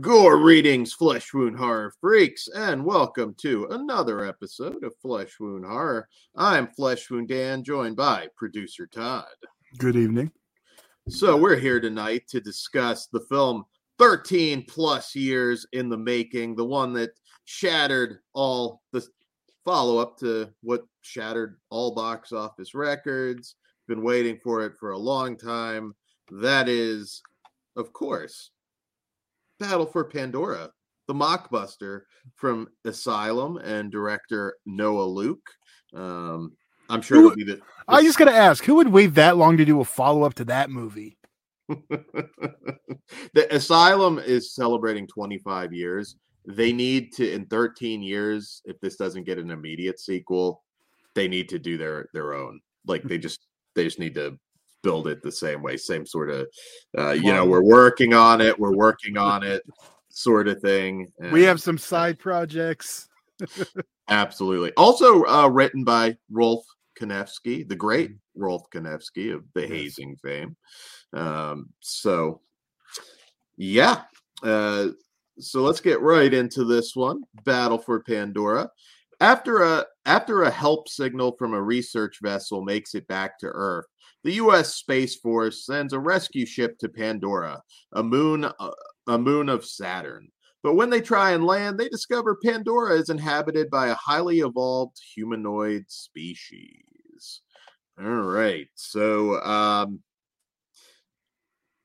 Gore readings, Flesh Wound Horror Freaks, and welcome to another episode of Flesh Wound Horror. I'm Flesh Wound Dan, joined by producer Todd. Good evening. So, we're here tonight to discuss the film 13 plus years in the making, the one that shattered all the follow up to what shattered all box office records. Been waiting for it for a long time. That is, of course, Battle for Pandora, the mockbuster from Asylum and director Noah Luke. Um, I'm sure Who- it'll be the. I just got to ask, who would wait that long to do a follow up to that movie? the Asylum is celebrating 25 years. They need to, in 13 years, if this doesn't get an immediate sequel, they need to do their their own. Like they just they just need to build it the same way, same sort of, uh, you know, we're working on it, we're working on it, sort of thing. We have some side projects. Absolutely. Also uh, written by Rolfe Kanefsky, the great Rolfe Kanefsky of the Yes. hazing fame. Um, so, yeah. Uh, so let's get right into this one Battle for Pandora. After a after a help signal from a research vessel makes it back to Earth, the U.S. Space Force sends a rescue ship to Pandora, a moon uh, a moon of Saturn. But when they try and land, they discover Pandora is inhabited by a highly evolved humanoid species. All right. So um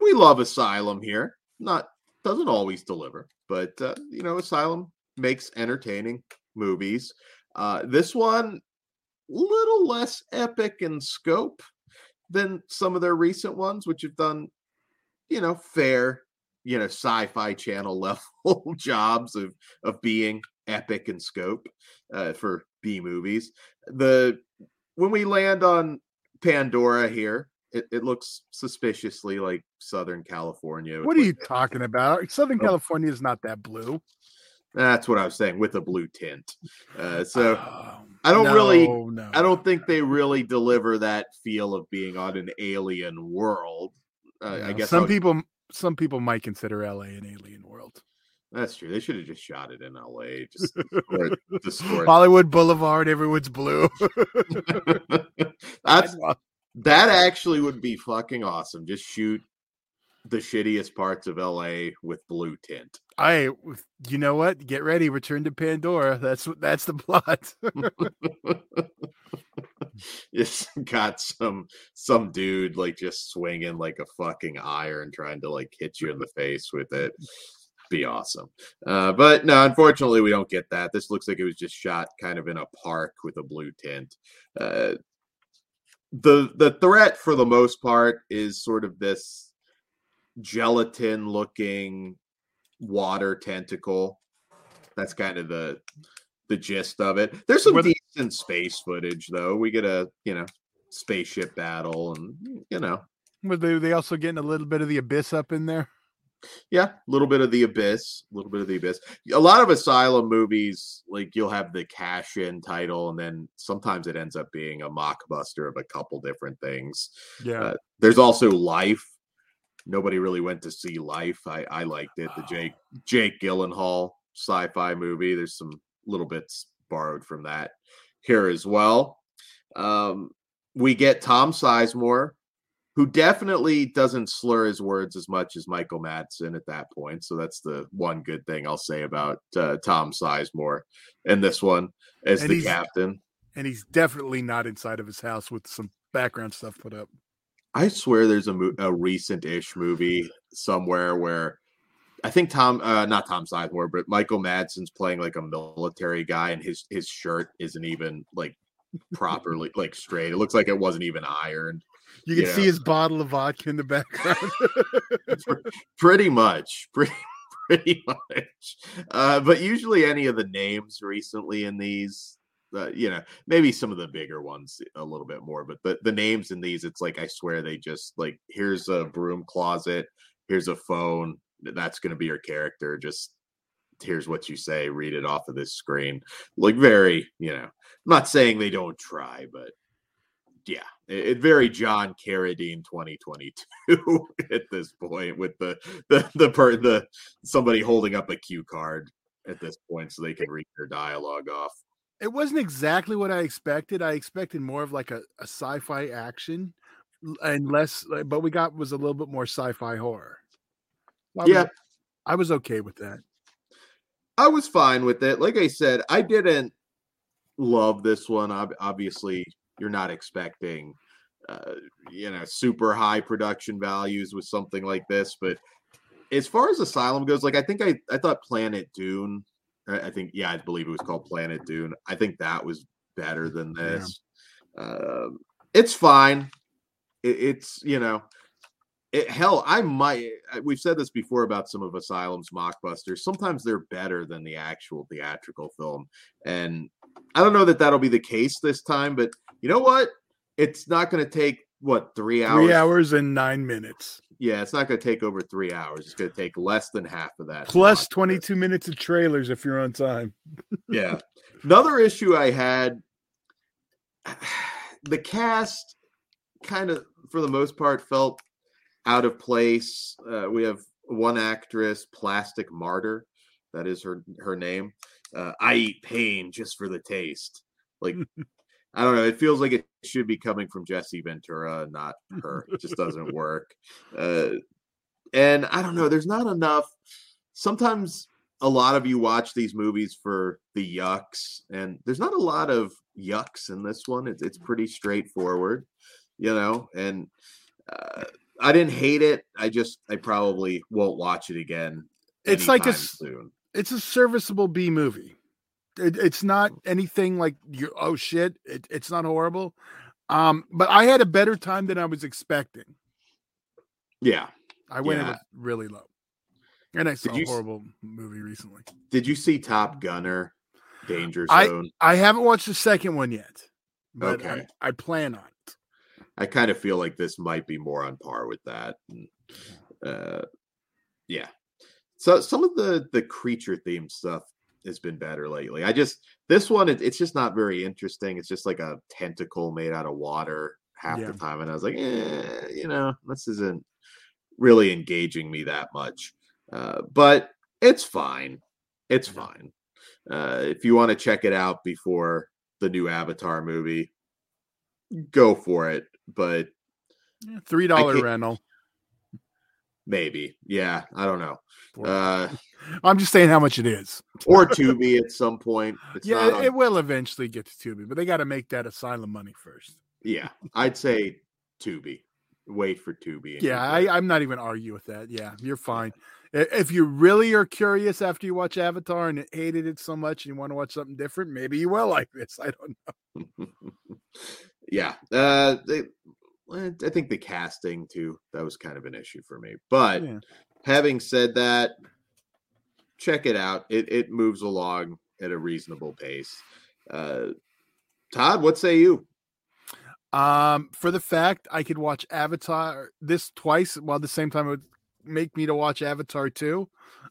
we love Asylum here. Not doesn't always deliver, but uh, you know, Asylum makes entertaining movies. Uh this one a little less epic in scope than some of their recent ones, which have done, you know, fair you know sci-fi channel level jobs of of being epic in scope uh, for B movies. The when we land on Pandora here, it, it looks suspiciously like Southern California. What are like you talking about? Southern Oh. California is not that blue. That's what I was saying with a blue tint. Uh, so Oh, I don't really- no, no. I don't think they really deliver that feel of being on an alien world. Uh, I guess some I'll- people some people might consider LA an alien world. that's true. They should have just shot it in L.A. Just Hollywood Boulevard, everyone's blue. That's that actually would be fucking awesome. Just shoot the shittiest parts of LA with blue tint. I you know what? Get ready, return to Pandora. That's that's the plot. it's got some some dude like just swinging like a fucking iron trying to like hit you in the face with it. Be awesome. Uh, but no, unfortunately, we don't get that. This looks like it was just shot kind of in a park with a blue tint. Uh, the the threat for the most part is sort of this gelatin looking water tentacle. That's kind of the the gist of it. There's some the- decent space footage though. We get a you know spaceship battle and you know But they, they also getting a little bit of the abyss up in there? yeah, a little bit of the abyss, a little bit of the abyss. A lot of asylum movies, like you'll have the cash in title, and then sometimes it ends up being a mockbuster of a couple different things. Yeah. Uh, there's also Life. Nobody really went to see Life. I, I liked it. The. Jake Jake Gyllenhaal sci-fi movie. There's some little bits borrowed from that here as well. Um, we get Tom Sizemore, who definitely doesn't slur his words as much as Michael Madsen at that point. So that's the one good thing I'll say about uh, Tom Sizemore in this one as And the captain. and he's definitely not inside of his house with some background stuff put up. I swear there's a, mo- a recent-ish movie somewhere where I think Tom, uh, not Tom Sizemore, but Michael Madsen's playing like a military guy, and his his shirt isn't even like properly like straight. It looks like it wasn't even ironed. You can see his bottle of vodka in the background. pretty much, pretty pretty much. Uh, but usually, any of the names recently in these. Uh, you know, maybe some of the bigger ones a little bit more, but the, the names in these, it's like I swear they just like here's a broom closet, here's a phone, that's going to be your character. Just here's what you say, read it off of this screen. Like very, you know, I'm not saying they don't try, but yeah, it, it very John Carradine 2022 at this point with the the the per the somebody holding up a cue card at this point so they can read their dialogue off. It wasn't exactly what I expected. I expected more of like a, a sci-fi action and less, but we got was a little bit more sci-fi horror. I yeah, was, I was okay with that. I was fine with it. Like I said, I didn't love this one. Obviously, you're not expecting, uh, you know, super high production values with something like this. But as far as Asylum goes, like I think I I thought Planet Dune. I think yeah, I believe it was called Planet Dune. I think that was better than this. Yeah. Uh, it's fine. It, it's you know it, hell, I might. We've said this before about some of Asylum's mockbusters. Sometimes they're better than the actual theatrical film, and I don't know that that'll be the case this time. But you know what? It's not going to take what three hours? Three hours and nine minutes. Yeah, it's not going to take over three hours. It's going to take less than half of that. Plus twenty-two minutes of trailers if you're on time. yeah. Another issue I had. The cast kind of, for the most part, felt out of place. Uh, we have one actress, Plastic Martyr, that is her her name. Uh, I eat pain just for the taste. Like I don't know. It feels like it should be coming from Jesse Ventura, not her. It just doesn't work. Uh, and I don't know. There's not enough. Sometimes a lot of you watch these movies for the yucks, and there's not a lot of yucks in this one. It's it's pretty straightforward, you know. And uh, I didn't hate it. I just I probably won't watch it again. It's like a soon. it's a serviceable B movie. It, it's not anything like you oh shit. It, it's not horrible. Um, but I had a better time than I was expecting. Yeah, I went yeah. really low, and I saw a horrible movie recently. Did you see Top Gunner? Danger Zone. I I haven't watched the second one yet, but okay. I, I plan on. it. I kind of feel like this might be more on par with that. Uh, yeah. So some of the the creature themed stuff has been better lately. I just this one it, it's just not very interesting. It's just like a tentacle made out of water half yeah. the time, and I was like, eh, you know, this isn't really engaging me that much. Uh, but it's fine. It's fine. Uh, if you want to check it out before the new Avatar movie, go for it but three dollar rental. Maybe, yeah. I don't know. Uh, I'm just saying how much it is. or Tubi at some point. It's yeah, on... it will eventually get to Tubi, but they got to make that asylum money first. Yeah, I'd say Tubi. Wait for Tubi. Yeah, I, I'm not even argue with that. Yeah, you're fine. If you really are curious after you watch Avatar and hated it so much and you want to watch something different, maybe you will like this. I don't know. yeah, uh, they, I think the casting too that was kind of an issue for me. But yeah. having said that, check it out. It it moves along at a reasonable pace. Uh, Todd, what say you? Um, for the fact I could watch Avatar this twice while at the same time it would make me to watch Avatar 2,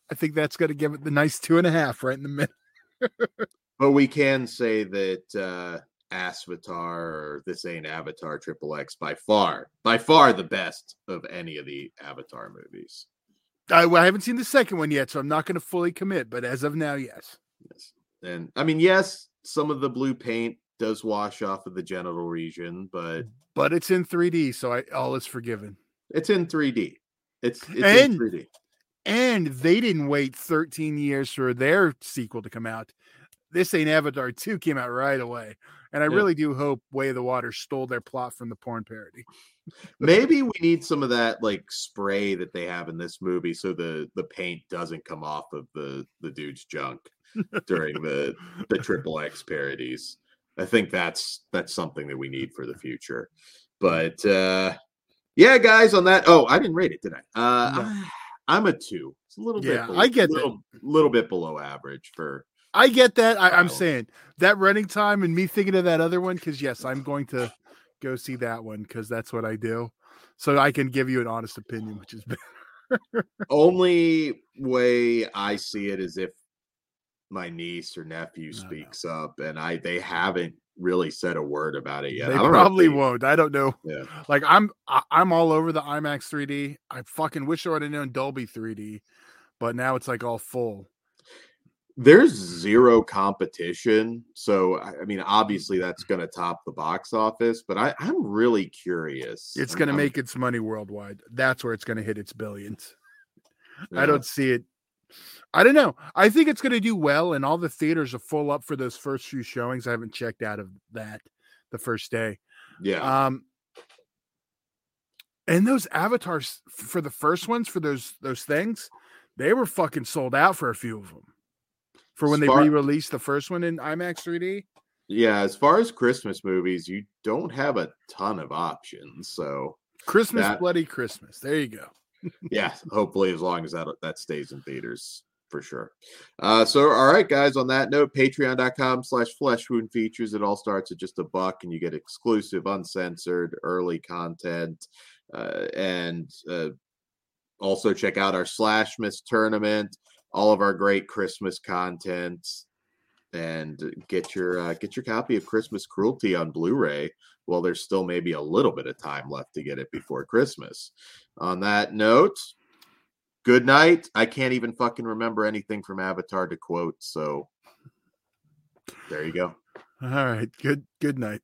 I think that's going to give it the nice two and a half right in the middle. but we can say that uh, Avatar or This Ain't Avatar Triple X by far, by far the best of any of the Avatar movies. I, I haven't seen the second one yet, so I'm not going to fully commit. But as of now, yes. Yes, and I mean, yes, some of the blue paint does wash off of the genital region, but but it's in 3D, so I, all is forgiven. It's in 3D. It's, it's and, in 3D. And they didn't wait 13 years for their sequel to come out. This ain't Avatar 2 came out right away. And I yeah. really do hope Way of the Water stole their plot from the porn parody. Maybe we need some of that like spray that they have in this movie so the the paint doesn't come off of the the dude's junk during the the triple X parodies. I think that's that's something that we need for the future. But uh yeah, guys, on that. Oh, I didn't rate it, did I? Uh no. I, am a two. It's a little yeah, bit below, I get little, little bit below average for I get that. I, am saying that running time and me thinking of that other one because yes, I'm going to go see that one because that's what I do. So I can give you an honest opinion, which is better. Only way I see it is if my niece or nephew speaks up and I they haven't really said a word about it yet. They probably won't. I don't know. Yeah. Like I'm I'm all over the IMAX 3D. I fucking wish I would have known Dolby 3D, but now it's like all full. There's zero competition. So I mean, obviously that's gonna top the box office, but I, I'm really curious. It's gonna make its money worldwide. That's where it's gonna hit its billions. yeah. I don't see it. I don't know. I think it's going to do well, and all the theaters are full up for those first few showings. I haven't checked out of that the first day. Yeah. Um, and those avatars for the first ones for those those things, they were fucking sold out for a few of them. For when Spark- they re-released the first one in IMAX 3D. Yeah, as far as Christmas movies, you don't have a ton of options. So Christmas That- Bloody Christmas. There you go. yeah, hopefully as long as that that stays in theaters for sure. Uh, so all right, guys. On that note, patreon.com slash flesh wound features. It all starts at just a buck, and you get exclusive, uncensored, early content. Uh, and uh, also check out our slash miss tournament, all of our great Christmas content, and get your uh, get your copy of Christmas Cruelty on Blu-ray. Well, there's still maybe a little bit of time left to get it before Christmas. On that note, good night. I can't even fucking remember anything from Avatar to quote, so there you go. All right. Good good night.